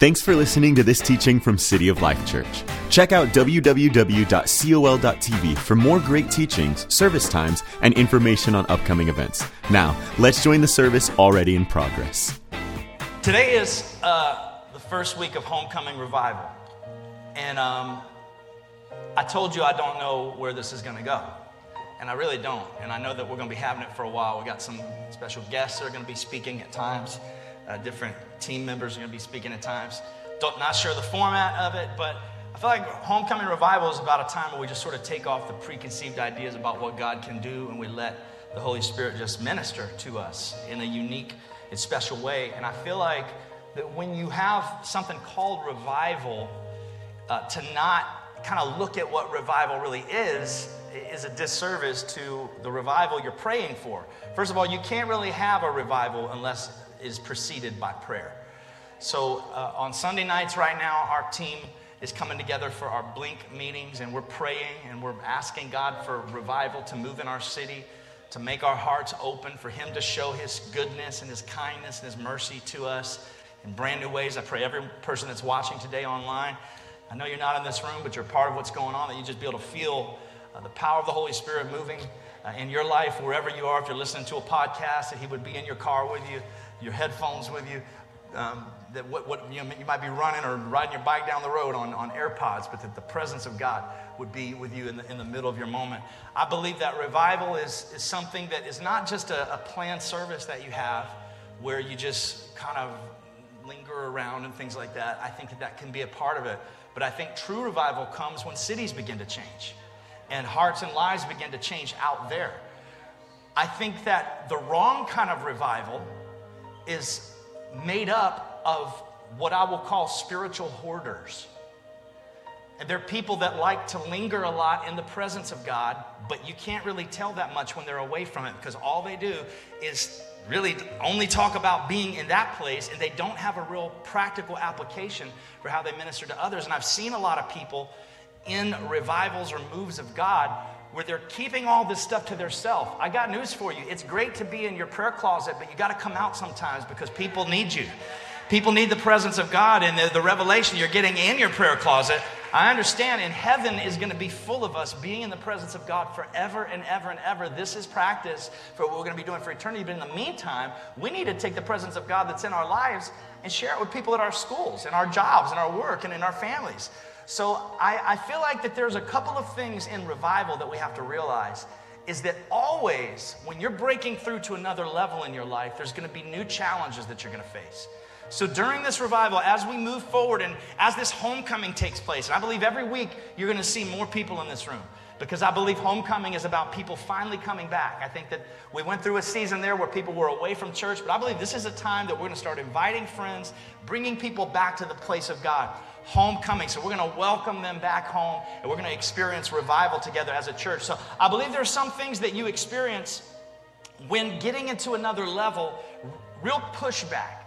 Thanks for listening to this teaching from City of Life Church. Check out www.col.tv for more great teachings, service times, and information on upcoming events. Now, let's join the service already in progress. Today is uh, the first week of Homecoming Revival. And um, I told you I don't know where this is going to go. And I really don't. And I know that we're going to be having it for a while. We got some special guests that are going to be speaking at times. Uh, different team members are going to be speaking at times. Don't, not sure the format of it, but I feel like Homecoming Revival is about a time where we just sort of take off the preconceived ideas about what God can do and we let the Holy Spirit just minister to us in a unique and special way. And I feel like that when you have something called revival, uh, to not kind of look at what revival really is is a disservice to the revival you're praying for. First of all, you can't really have a revival unless is preceded by prayer. So uh, on Sunday nights right now, our team is coming together for our Blink meetings, and we're praying and we're asking God for revival to move in our city, to make our hearts open, for Him to show His goodness and His kindness and His mercy to us in brand new ways. I pray every person that's watching today online, I know you're not in this room, but you're part of what's going on, that you just be able to feel the power of the Holy Spirit moving uh, in your life, wherever you are. If you're listening to a podcast, that He would be in your car with you your headphones with you. Um, that what, what you, know, you, might be running or riding your bike down the road on, on AirPods, but that the presence of God would be with you in the, in the middle of your moment. I believe that revival is, is something that is not just a, a planned service that you have where you just kind of linger around and things like that. I think that that can be a part of it. But I think true revival comes when cities begin to change and hearts and lives begin to change out there. I think that the wrong kind of revival is made up of what I will call spiritual hoarders. And they're people that like to linger a lot in the presence of God, but you can't really tell that much when they're away from it because all they do is really only talk about being in that place and they don't have a real practical application for how they minister to others. And I've seen a lot of people in revivals or moves of God where they're keeping all this stuff to themselves. I got news for you. It's great to be in your prayer closet, but you got to come out sometimes because people need you. People need the presence of God and the, the revelation you're getting in your prayer closet. I understand, and heaven is going to be full of us being in the presence of God forever and ever and ever. This is practice for what we're going to be doing for eternity. But in the meantime, we need to take the presence of God that's in our lives and share it with people at our schools, in our jobs, in our work, and in our families. So I, I feel like that there's a couple of things in revival that we have to realize is that always when you're breaking through to another level in your life, there's going to be new challenges that you're going to face. So during this revival, as we move forward and as this homecoming takes place, and I believe every week you're going to see more people in this room because I believe homecoming is about people finally coming back. I think that we went through a season there where people were away from church, but I believe this is a time that we're going to start inviting friends, bringing people back to the place of God homecoming. So we're going to welcome them back home and we're going to experience revival together as a church. So I believe there are some things that you experience when getting into another level, real pushback.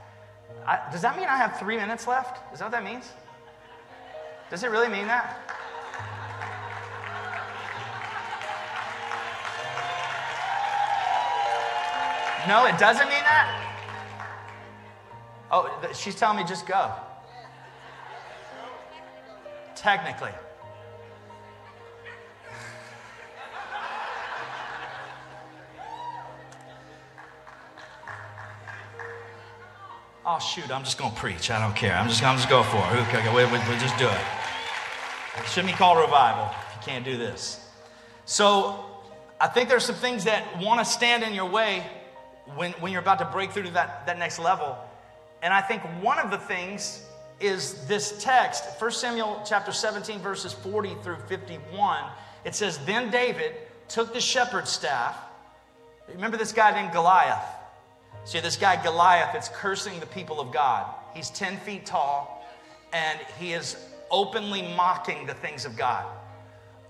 I, does that mean I have three minutes left? Is that what that means? Does it really mean that? No, it doesn't mean that? Oh, she's telling me just go technically. Oh shoot, I'm just gonna preach. I don't care. I'm just, I'm just go for it. Okay, we, we, we just do it. It shouldn't be called revival if you can't do this. So I think there's some things that want to stand in your way when, when you're about to break through to that, that next level. And I think one of the things is this text, 1 Samuel chapter 17, verses 40 through 51. It says, Then David took the shepherd's staff. Remember this guy named Goliath? See, this guy Goliath that's cursing the people of God. He's 10 feet tall, and he is openly mocking the things of God.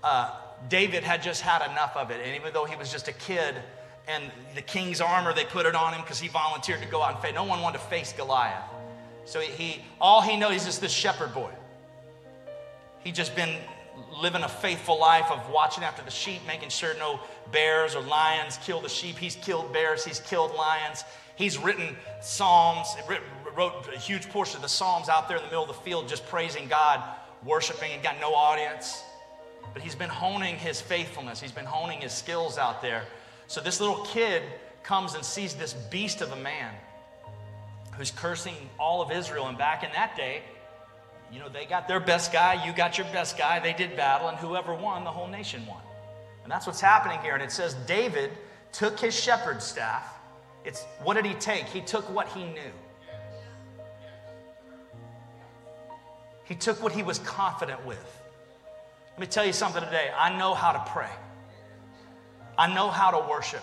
Uh, David had just had enough of it, and even though he was just a kid, and the king's armor, they put it on him because he volunteered to go out and face. No one wanted to face Goliath. So he, all he knows is this shepherd boy. He just been living a faithful life of watching after the sheep, making sure no bears or lions kill the sheep. He's killed bears, he's killed lions. He's written psalms, wrote a huge portion of the Psalms out there in the middle of the field, just praising God, worshiping, and got no audience. But he's been honing his faithfulness, he's been honing his skills out there. So this little kid comes and sees this beast of a man who's cursing all of Israel. And back in that day, you know, they got their best guy, you got your best guy, they did battle, and whoever won, the whole nation won. And that's what's happening here. And it says David took his shepherd's staff. It's what did he take? He took what he knew. He took what he was confident with. Let me tell you something today. I know how to pray. I know how to worship.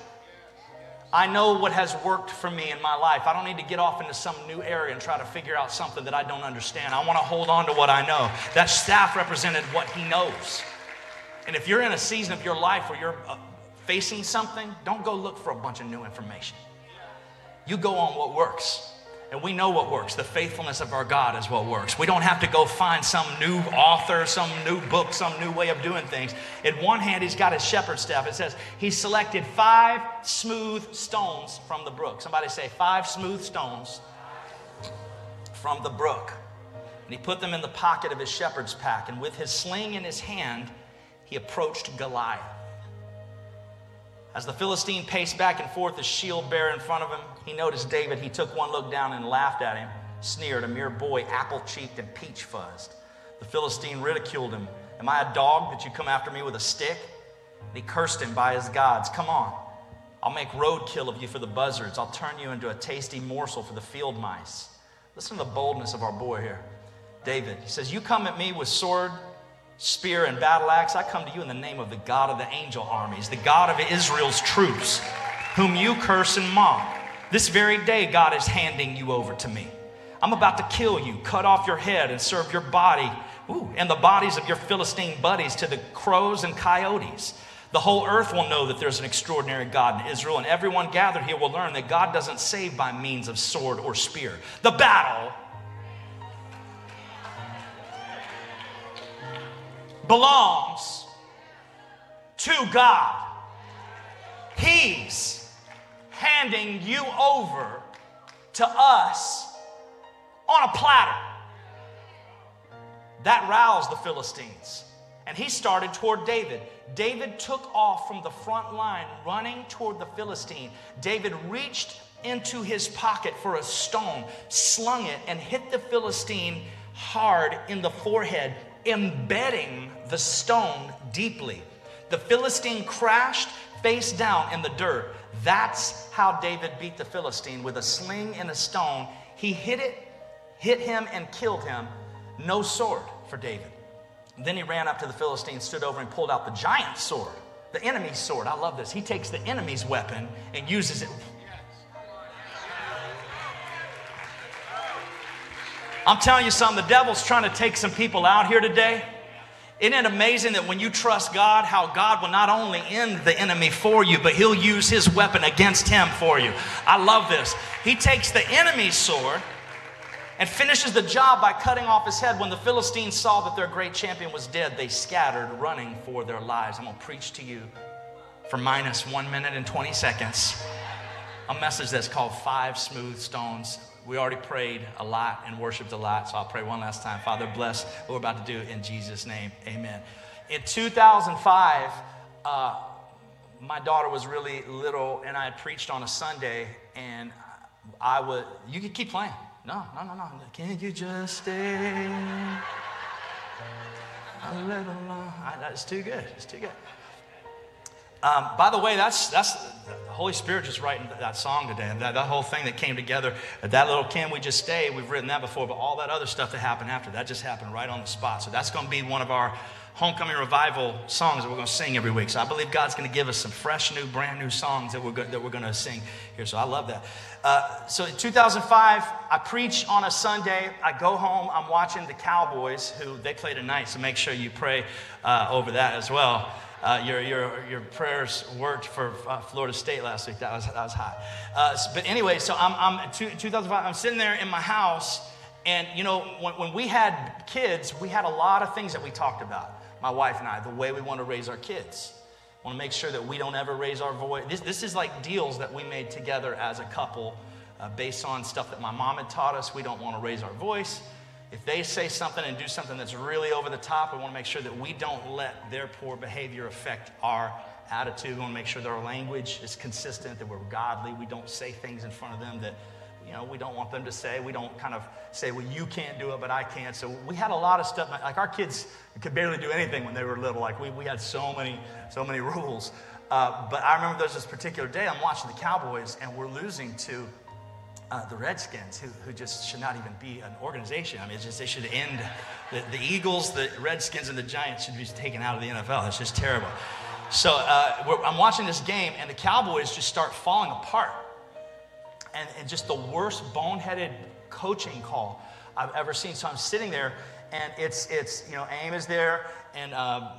I know what has worked for me in my life. I don't need to get off into some new area and try to figure out something that I don't understand. I want to hold on to what I know. That staff represented what he knows. And if you're in a season of your life where you're uh, facing something, don't go look for a bunch of new information. You go on what works. And we know what works. The faithfulness of our God is what works. We don't have to go find some new author, some new book, some new way of doing things. In one hand, he's got his shepherd staff. It says he selected five smooth stones from the brook. Somebody say, five smooth stones from the brook. And he put them in the pocket of his shepherd's pack. And with his sling in his hand, he approached Goliath. As the Philistine paced back and forth, his shield bearer in front of him, he noticed David. He took one look down and laughed at him, sneered, a mere boy, apple cheeked and peach fuzzed. The Philistine ridiculed him. Am I a dog that you come after me with a stick? And he cursed him by his gods. Come on, I'll make roadkill of you for the buzzards. I'll turn you into a tasty morsel for the field mice. Listen to the boldness of our boy here. David, he says, You come at me with sword spear and battle axe, I come to you in the name of the God of the angel armies, the God of Israel's troops, whom you curse and mock. This very day, God is handing you over to me. I'm about to kill you, cut off your head, and serve your body ooh, and the bodies of your Philistine buddies to the crows and coyotes. The whole earth will know that there's an extraordinary God in Israel, and everyone gathered here will learn that God doesn't save by means of sword or spear. The battle belongs to God. He's handing you over to us on a platter. That roused the Philistines. And he started toward David. David took off from the front line, running toward the Philistine. David reached into his pocket for a stone, slung it, and hit the Philistine hard in the forehead, embedding the stone deeply. The Philistine crashed face down in the dirt. That's how David beat the Philistine with a sling and a stone. He hit it, hit him, and killed him. No sword for David. Then he ran up to the Philistine, stood over, and pulled out the giant sword, the enemy's sword. I love this. He takes the enemy's weapon and uses it. I'm telling you something, the devil's trying to take some people out here today. Isn't it amazing that when you trust God, how God will not only end the enemy for you, but he'll use his weapon against him for you? I love this. He takes the enemy's sword and finishes the job by cutting off his head. When the Philistines saw that their great champion was dead, they scattered, running for their lives. I'm going to preach to you for minus one minute and 20 seconds a message that's called Five Smooth Stones we already prayed a lot and worshiped a lot, so I'll pray one last time. Father, bless what we're about to do in Jesus' name. Amen. In 2005, uh, my daughter was really little, and I had preached on a Sunday, and I would, you could keep playing. No, no, no, no. Can't you just stay a little long? That's too good. It's too good. Um, by the way, that's, that's the Holy Spirit just writing that song today. And that, that whole thing that came together, that little Can We Just Stay, we've written that before, but all that other stuff that happened after, that just happened right on the spot. So that's going to be one of our homecoming revival songs that we're going to sing every week. So I believe God's going to give us some fresh, new, brand new songs that we're, go- that we're going to sing here. So I love that. Uh, so in 2005, I preach on a Sunday. I go home. I'm watching the Cowboys, who they play tonight. So make sure you pray uh, over that as well. Uh, your, your, your prayers worked for uh, Florida State last week. That was, that was hot. Uh, but anyway, so I'm, I'm two, 2005, I'm sitting there in my house, and you know, when, when we had kids, we had a lot of things that we talked about, my wife and I, the way we want to raise our kids. want to make sure that we don't ever raise our voice. This, this is like deals that we made together as a couple uh, based on stuff that my mom had taught us. We don't want to raise our voice. If they say something and do something that's really over the top, we want to make sure that we don't let their poor behavior affect our attitude. We want to make sure that our language is consistent, that we're godly. We don't say things in front of them that you know we don't want them to say. We don't kind of say, "Well, you can't do it, but I can." So we had a lot of stuff. Like our kids could barely do anything when they were little. Like we, we had so many so many rules. Uh, but I remember there's this particular day I'm watching the Cowboys and we're losing to uh, the Redskins, who, who just should not even be an organization. I mean, it's just they should end. The, the Eagles, the Redskins, and the Giants should be taken out of the NFL. It's just terrible. So uh, I'm watching this game, and the Cowboys just start falling apart. And, and just the worst boneheaded coaching call I've ever seen. So I'm sitting there, and it's, it's you know, Amy is there, and uh,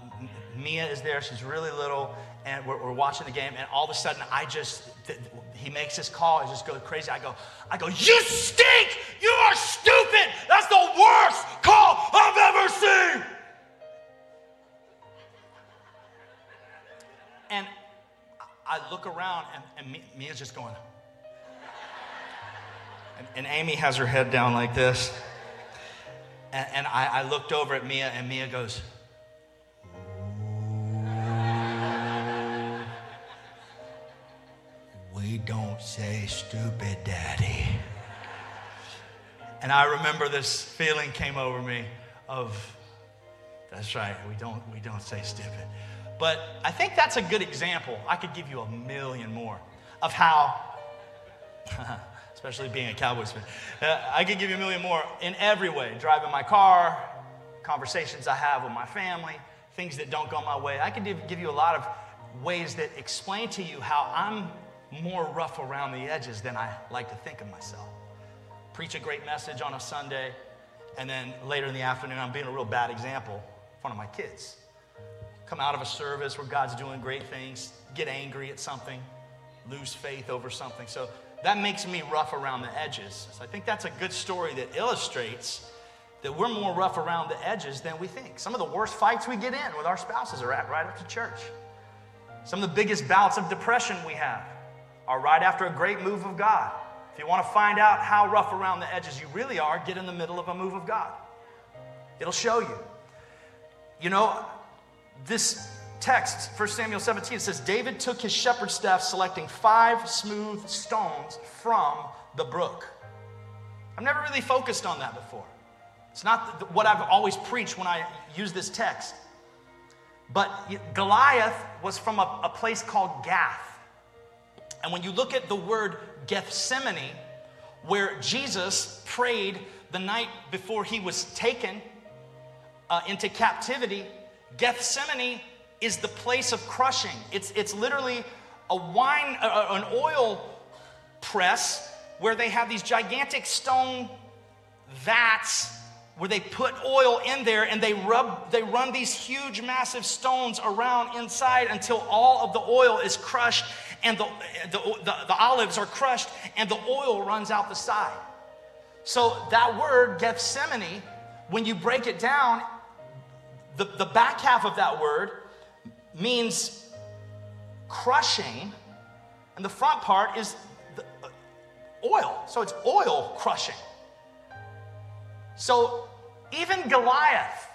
Mia is there. She's really little, and we're, we're, watching the game, and all of a sudden, I just, th- he makes this call, I just goes crazy. I go, I go, you stink! You are stupid! That's the worst call I've ever seen! And I look around, and, and Mia's just going, and, and, Amy has her head down like this. And, and I, I looked over at Mia, and Mia goes, don't say stupid, Daddy. And I remember this feeling came over me of, that's right, we don't, we don't say stupid. But I think that's a good example. I could give you a million more of how, especially being a Cowboys fan, uh, I could give you a million more in every way. Driving my car, conversations I have with my family, things that don't go my way. I could give you a lot of ways that explain to you how I'm more rough around the edges than I like to think of myself. Preach a great message on a Sunday, and then later in the afternoon, I'm being a real bad example in front of my kids. Come out of a service where God's doing great things, get angry at something, lose faith over something. So that makes me rough around the edges. So I think that's a good story that illustrates that we're more rough around the edges than we think. Some of the worst fights we get in with our spouses are at right after church. Some of the biggest bouts of depression we have are right after a great move of God. If you want to find out how rough around the edges you really are, get in the middle of a move of God. It'll show you. You know, this text, 1 Samuel 17, says David took his shepherd's staff, selecting five smooth stones from the brook. I've never really focused on that before. It's not what I've always preached when I use this text. But Goliath was from a, a place called Gath. And when you look at the word Gethsemane, where Jesus prayed the night before he was taken uh, into captivity, Gethsemane is the place of crushing. It's, it's literally a wine, uh, an oil press where they have these gigantic stone vats where they put oil in there and they rub they run these huge massive stones around inside until all of the oil is crushed and the, the, the, the olives are crushed and the oil runs out the side. So that word, Gethsemane, when you break it down, the, the back half of that word means crushing, and the front part is the, uh, oil. So it's oil crushing. So even Goliath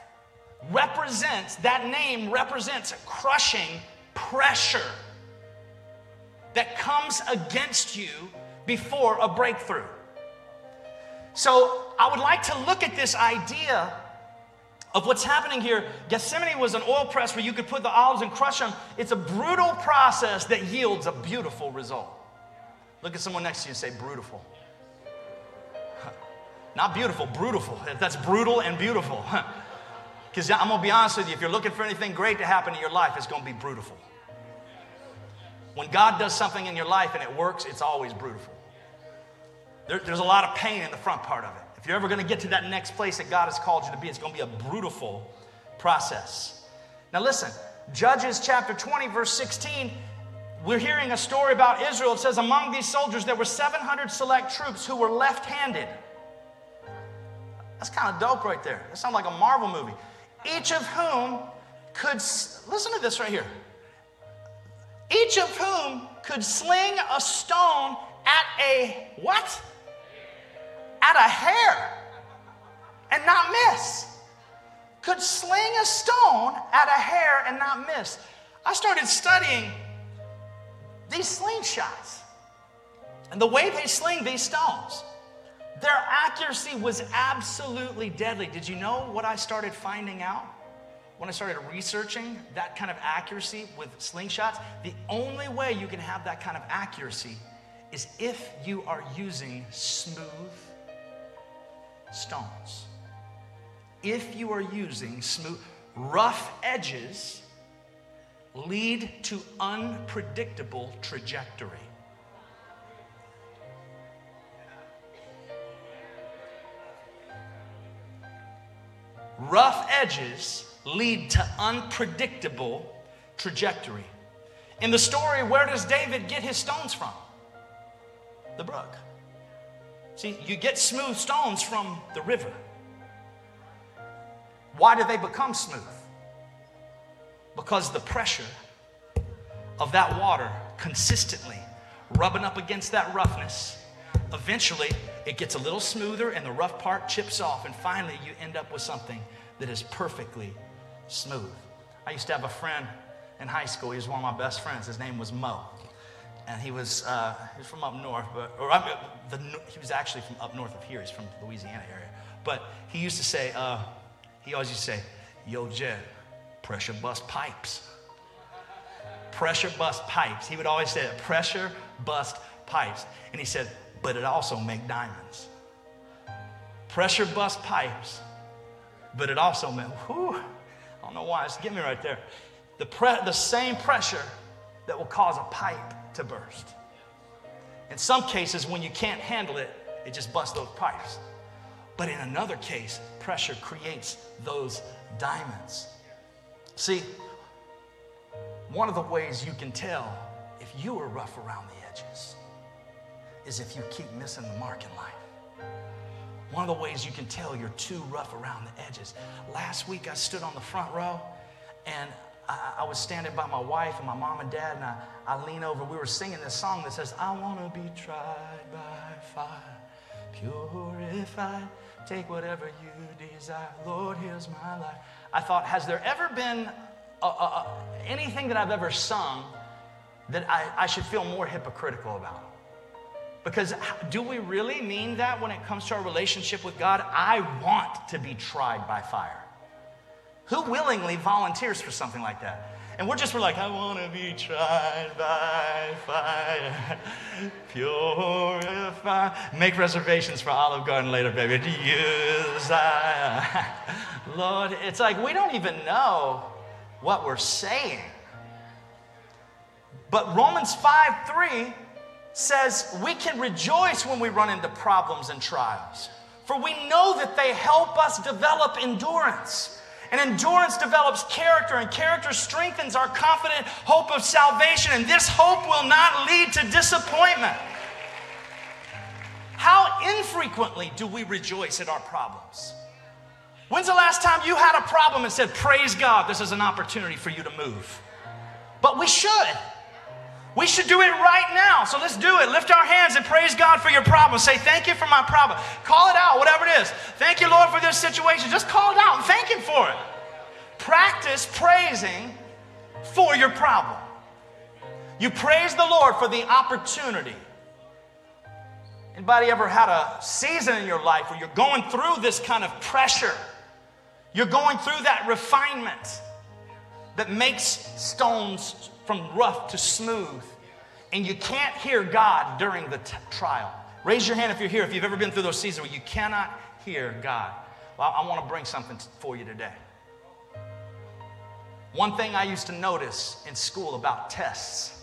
represents, that name represents a crushing pressure that comes against you before a breakthrough. So I would like to look at this idea of what's happening here. Gethsemane was an oil press where you could put the olives and crush them. It's a brutal process that yields a beautiful result. Look at someone next to you and say, brutal. Not beautiful, brutal. That's brutal and beautiful. Because I'm going to be honest with you, if you're looking for anything great to happen in your life, it's going to be brutal. When God does something in your life and it works, it's always brutal. There, there's a lot of pain in the front part of it. If you're ever going to get to that next place that God has called you to be, it's going to be a brutal process. Now, listen, Judges chapter 20, verse 16, we're hearing a story about Israel. It says, Among these soldiers, there were 700 select troops who were left handed. That's kind of dope right there. That sounds like a Marvel movie. Each of whom could, listen to this right here each of whom could sling a stone at a what? At a hair and not miss. Could sling a stone at a hair and not miss. I started studying these slingshots and the way they sling these stones. Their accuracy was absolutely deadly. Did you know what I started finding out? When I started researching that kind of accuracy with slingshots, the only way you can have that kind of accuracy is if you are using smooth stones. If you are using smooth, rough edges lead to unpredictable trajectory. Rough edges lead to unpredictable trajectory. In the story, where does David get his stones from? The brook. See, you get smooth stones from the river. Why do they become smooth? Because the pressure of that water consistently rubbing up against that roughness, eventually it gets a little smoother and the rough part chips off, and finally you end up with something that is perfectly smooth. I used to have a friend in high school. He was one of my best friends. His name was Mo. And he was, uh, he was from up north, but, or I mean, the, he was actually from up north of here. He's from the Louisiana area. But he used to say, uh, he always used to say, Yo, Jed, pressure bust pipes. Pressure bust pipes. He would always say that pressure bust pipes. And he said, but it also make diamonds. Pressure bust pipes, but it also meant, I don't know why, it's get me right there. The, pre- the same pressure that will cause a pipe to burst. In some cases, when you can't handle it, it just busts those pipes. But in another case, pressure creates those diamonds. See, one of the ways you can tell if you are rough around the edges is if you keep missing the mark in life. One of the ways you can tell you're too rough around the edges. Last week I stood on the front row and I, I was standing by my wife and my mom and dad, and I, I lean over. We were singing this song that says, I want to be tried by fire, purified. Take whatever you desire. Lord, here's my life. I thought, has there ever been a, a, a, anything that I've ever sung that I, I should feel more hypocritical about? Because do we really mean that when it comes to our relationship with God? I want to be tried by fire. Who willingly volunteers for something like that? And we're just, we're like, I want to be tried by fire, purify. Make reservations for Olive Garden later, baby. Use I. Uh, Lord, it's like we don't even know what we're saying. But Romans 5 3 says we can rejoice when we run into problems and trials, for we know that they help us develop endurance. And endurance develops character, and character strengthens our confident hope of salvation. And this hope will not lead to disappointment. How infrequently do we rejoice at our problems? When's the last time you had a problem and said, Praise God, this is an opportunity for you to move? But we should. We should do it right now. So let's do it. Lift our hands and praise God for your problem. Say, Thank you for my problem. Call it out, whatever it is. Thank you, Lord, for this situation. Just call it out and thank Him for it. Practice praising for your problem. You praise the Lord for the opportunity. Anybody ever had a season in your life where you're going through this kind of pressure? You're going through that refinement that makes stones from rough to smooth, and you can't hear God during the t- trial. Raise your hand if you're here, if you've ever been through those seasons where you cannot hear God. Well, I want to bring something for you today. One thing I used to notice in school about tests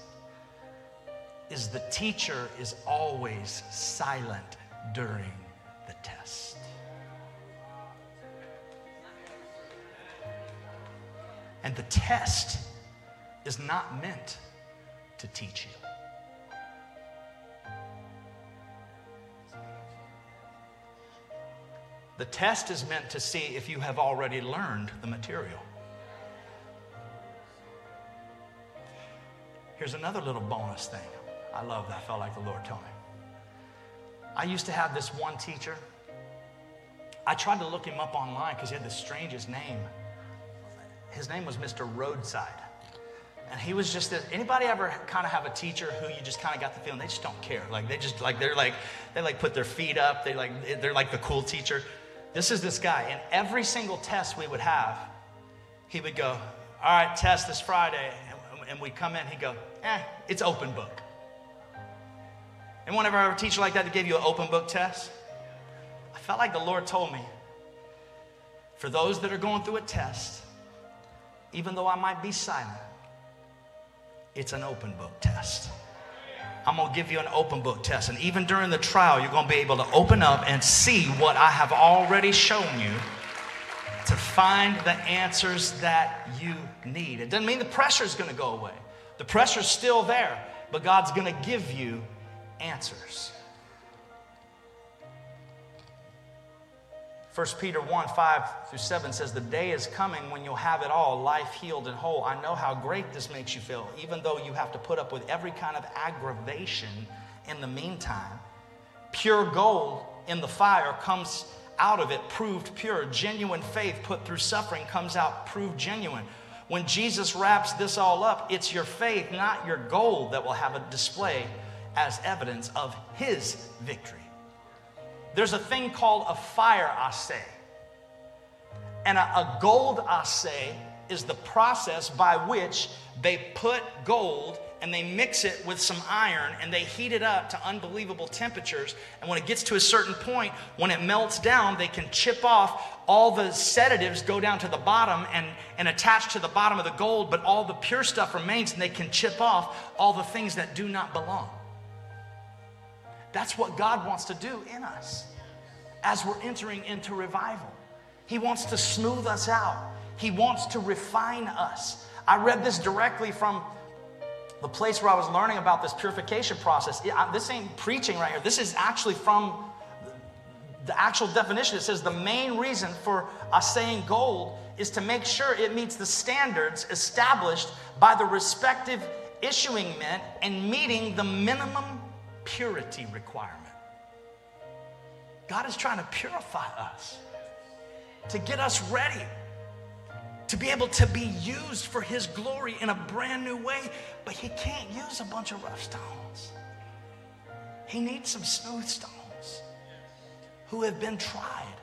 is the teacher is always silent during the test. And the test is not meant to teach you. The test is meant to see if you have already learned the material. Here's another little bonus thing. I love that. I felt like the Lord told me. I used to have this one teacher. I tried to look him up online because he had the strangest name. His name was Mr. Roadside. And he was just, anybody ever kind of have a teacher who you just kind of got the feeling they just don't care? Like they just, like, they're like, they like put their feet up. They like, they're like the cool teacher. This is this guy. And every single test we would have, he would go, all right, test this Friday. And we'd come in, he'd go, eh, it's open book. And whenever I have a teacher like that that gave you an open book test, I felt like the Lord told me, for those that are going through a test, even though I might be silent, it's an open book test. I'm going to give you an open book test. And even during the trial, you're going to be able to open up and see what I have already shown you to find the answers that you need. It doesn't mean the pressure is going to go away, the pressure's still there, but God's going to give you answers. 1 Peter 1 5 through 7 says, The day is coming when you'll have it all, life healed and whole. I know how great this makes you feel, even though you have to put up with every kind of aggravation in the meantime. Pure gold in the fire comes out of it proved pure. Genuine faith put through suffering comes out proved genuine. When Jesus wraps this all up, it's your faith, not your gold, that will have a display as evidence of his victory. There's a thing called a fire assay. And a, a gold assay is the process by which they put gold and they mix it with some iron and they heat it up to unbelievable temperatures. And when it gets to a certain point, when it melts down, they can chip off all the sedatives, go down to the bottom and, and attach to the bottom of the gold, but all the pure stuff remains and they can chip off all the things that do not belong. That's what God wants to do in us as we're entering into revival. He wants to smooth us out, He wants to refine us. I read this directly from the place where I was learning about this purification process. This ain't preaching right here. This is actually from the actual definition. It says the main reason for assaying gold is to make sure it meets the standards established by the respective issuing mint and meeting the minimum purity requirement. God is trying to purify us, to get us ready, to be able to be used for His glory in a brand new way. But He can't use a bunch of rough stones. He needs some smooth stones who have been tried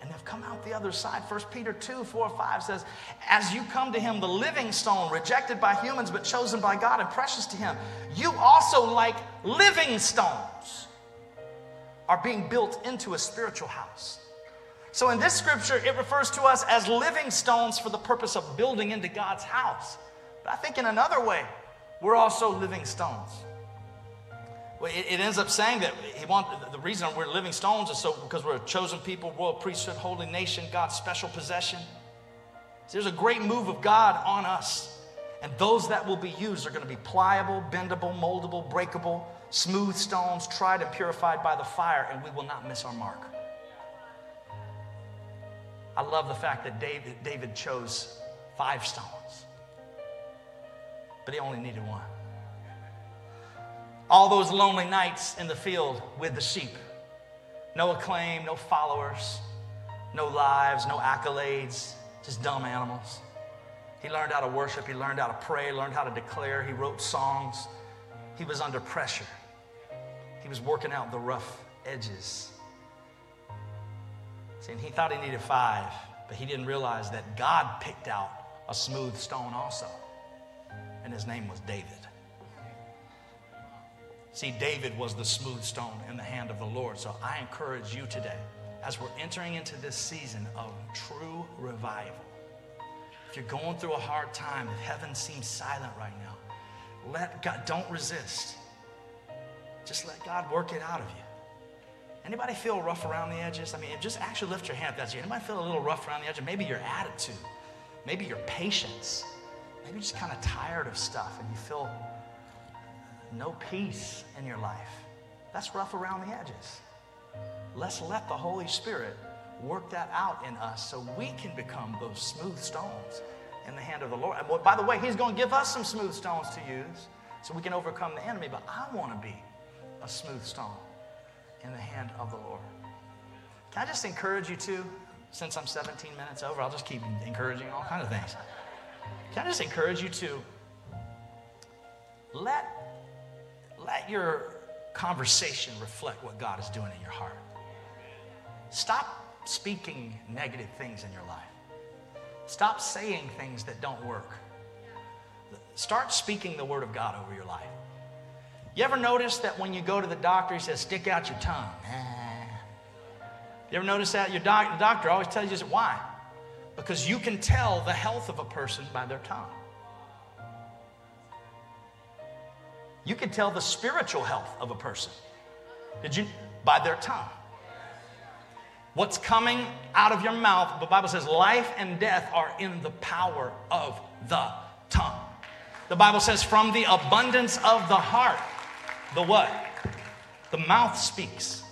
and they've come out the other side. 1 Peter 2 4 5 says, As you come to him, the living stone, rejected by humans but chosen by God and precious to him, you also, like living stones, are being built into a spiritual house. So in this scripture, it refers to us as living stones for the purpose of building into God's house. But I think in another way, we're also living stones. It, ends up saying that he want, the reason we're living stones is so because we're a chosen people, royal priesthood, holy nation, God's special possession. So there's a great move of God on us. And those that will be used are going to be pliable, bendable, moldable, breakable, smooth stones, tried and purified by the fire, and we will not miss our mark. I love the fact that David, David chose five stones, but he only needed one all those lonely nights in the field with the sheep. No acclaim, no followers, no lives, no accolades, just dumb animals. He learned how to worship, he learned how to pray, learned how to declare, he wrote songs. He was under pressure. He was working out the rough edges. See, and he thought he needed five, but he didn't realize that God picked out a smooth stone also. And his name was David. See, David was the smooth stone in the hand of the Lord. So I encourage you today, as we're entering into this season of true revival, if you're going through a hard time, if heaven seems silent right now, let God, don't resist. Just let God work it out of you. Anybody feel rough around the edges? I mean, just actually lift your hand if that's you. Anybody feel a little rough around the edges? Maybe your attitude, maybe your patience, maybe you're just kind of tired of stuff and you feel no peace in your life. That's rough around the edges. Let's let the Holy Spirit work that out in us so we can become those smooth stones in the hand of the Lord. And by the way, He's going to give us some smooth stones to use so we can overcome the enemy. But I want to be a smooth stone in the hand of the Lord. Can I just encourage you to, since I'm 17 minutes over, I'll just keep encouraging all kind of things. Can I just encourage you to let, let your conversation reflect what God is doing in your heart? Stop speaking negative things in your life. Stop saying things that don't work. Start speaking the word of God over your life. You ever notice that when you go to the doctor, he says, stick out your tongue? Eh. You ever notice that? Your doc, doctor always tells you why? Because you can tell the health of a person by their tongue. You can tell the spiritual health of a person. Did you? By their tongue. What's coming out of your mouth, the Bible says life and death are in the power of the tongue. The Bible says, from the abundance of the heart, the what? The mouth speaks.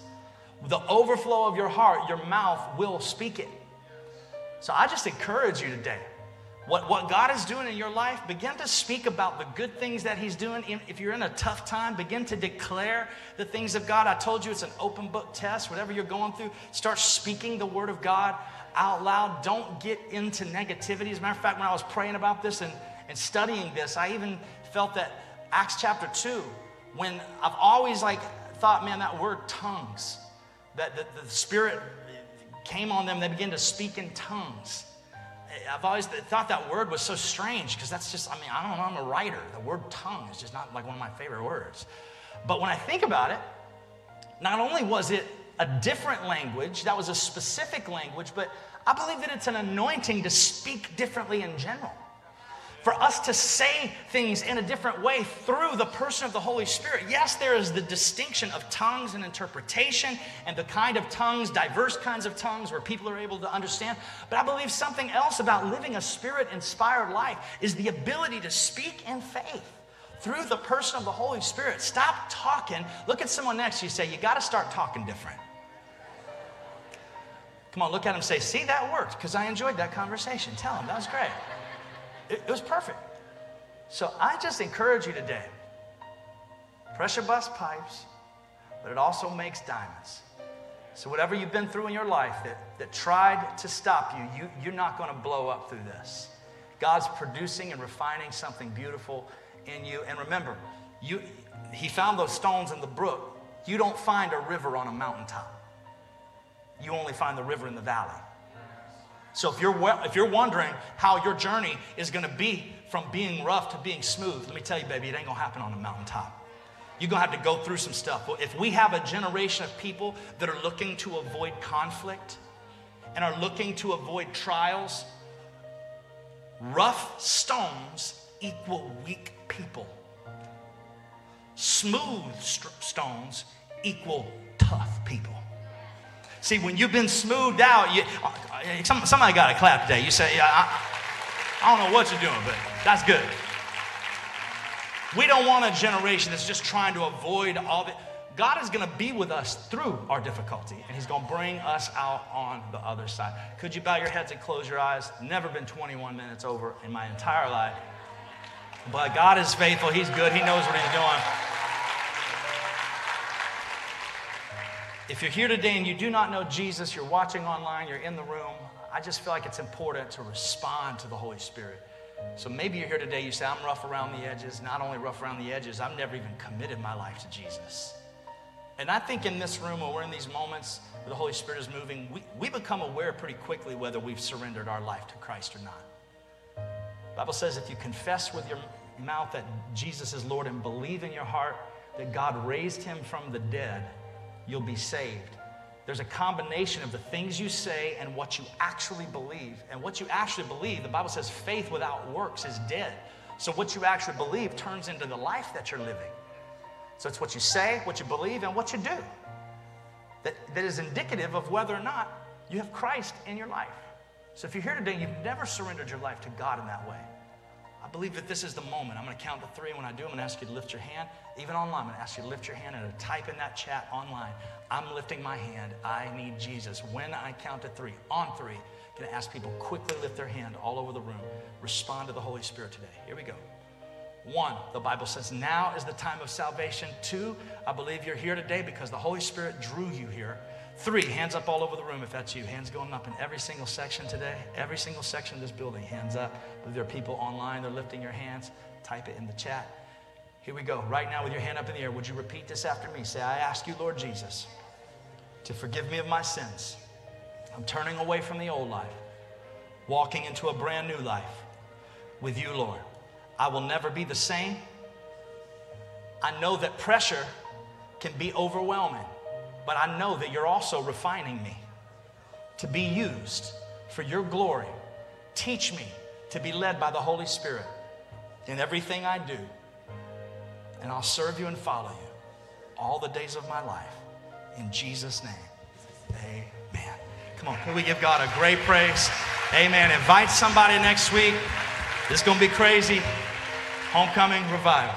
The overflow of your heart, your mouth will speak it. So I just encourage you today. What, what God is doing in your life, begin to speak about the good things that He's doing. If you're in a tough time, begin to declare the things of God. I told you it's an open book test. Whatever you're going through, start speaking the Word of God out loud. Don't get into negativity. As a matter of fact, when I was praying about this and and studying this, I even felt that Acts chapter 2, when I've always like thought, man, that word tongues, that the, the Spirit came on them, they began to speak in tongues. I've always thought that word was so strange because that's just, I mean, I don't know, I'm a writer. The word tongue is just not like one of my favorite words. But when I think about it, not only was it a different language, that was a specific language, but I believe that it's an anointing to speak differently in general for us to say things in a different way through the person of the Holy Spirit. Yes, there is the distinction of tongues and interpretation and the kind of tongues, diverse kinds of tongues where people are able to understand. But I believe something else about living a spirit inspired life is the ability to speak in faith through the person of the Holy Spirit. Stop talking. Look at someone next to you say, You got to start talking different. Come on, look at him say, See, that worked because I enjoyed that conversation. Tell him that was great. It, it was perfect. So I just encourage you today pressure bust pipes, but it also makes diamonds. So, whatever you've been through in your life that, that tried to stop you, you, you're not going to blow up through this. God's producing and refining something beautiful in you. And remember, you, He found those stones in the brook. You don't find a river on a mountaintop, you only find the river in the valley. So if you're, if you're wondering how your journey is going to be from being rough to being smooth, let me tell you, baby, it ain't going to happen on a mountaintop. You're going to have to go through some stuff. Well, if we have a generation of people that are looking to avoid conflict and are looking to avoid trials, rough stones equal weak people. Smooth st- stones equal tough people. See, when you've been smoothed out, you, uh, somebody got a clap today. You say, yeah, I, I don't know what you're doing, but that's good. We don't want a generation that's just trying to avoid all the. God is going to be with us through our difficulty, and He's going to bring us out on the other side. Could you bow your heads and close your eyes? Never been 21 minutes over in my entire life. But God is faithful. He's good. He knows what He's doing. If you're here today and you do not know Jesus, you're watching online, you're in the room, I just feel like it's important to respond to the Holy Spirit. So maybe you're here today, you say, I'm rough around the edges. Not only rough around the edges, I've never even committed my life to Jesus. And I think in this room, when we're in these moments where the Holy Spirit is moving, we, we become aware pretty quickly whether we've surrendered our life to Christ or not. The Bible says if you confess with your mouth that Jesus is Lord and believe in your heart that God raised him from the dead, you'll be saved. There's a combination of the things you say and what you actually believe. And what you actually believe, the Bible says faith without works is dead. So what you actually believe turns into the life that you're living. So it's what you say, what you believe, and what you do that, that is indicative of whether or not you have Christ in your life. So if you're here today and you've never surrendered your life to God in that way, I believe that this is the moment. I'm going to count to three. When I do, I'm going to ask you to lift your hand. Even online, I'm going to ask you to lift your hand and to type in that chat online. I'm lifting my hand. I need Jesus. When I count to three, on three, I'm going to ask people quickly lift their hand all over the room. Respond to the Holy Spirit today. Here we go. One, the Bible says now is the time of salvation. Two, I believe you're here today because the Holy Spirit drew you here. Three, hands up all over the room if that's you. Hands going up in every single section today. Every single section of this building, hands up. If there are people online, they're lifting your hands. Type it in the chat. Here we go. Right now, with your hand up in the air, would you repeat this after me? Say, I ask you, Lord Jesus, to forgive me of my sins. I'm turning away from the old life, walking into a brand new life with you, Lord. I will never be the same. I know that pressure can be overwhelming, but I know that you're also refining me to be used for your glory. Teach me to be led by the Holy Spirit in everything I do, and I'll serve you and follow you all the days of my life. In Jesus' name, amen. Come on, can we give God a great praise? Amen. Invite somebody next week. This is going to be crazy. Homecoming revival.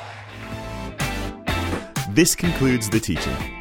This concludes the teaching.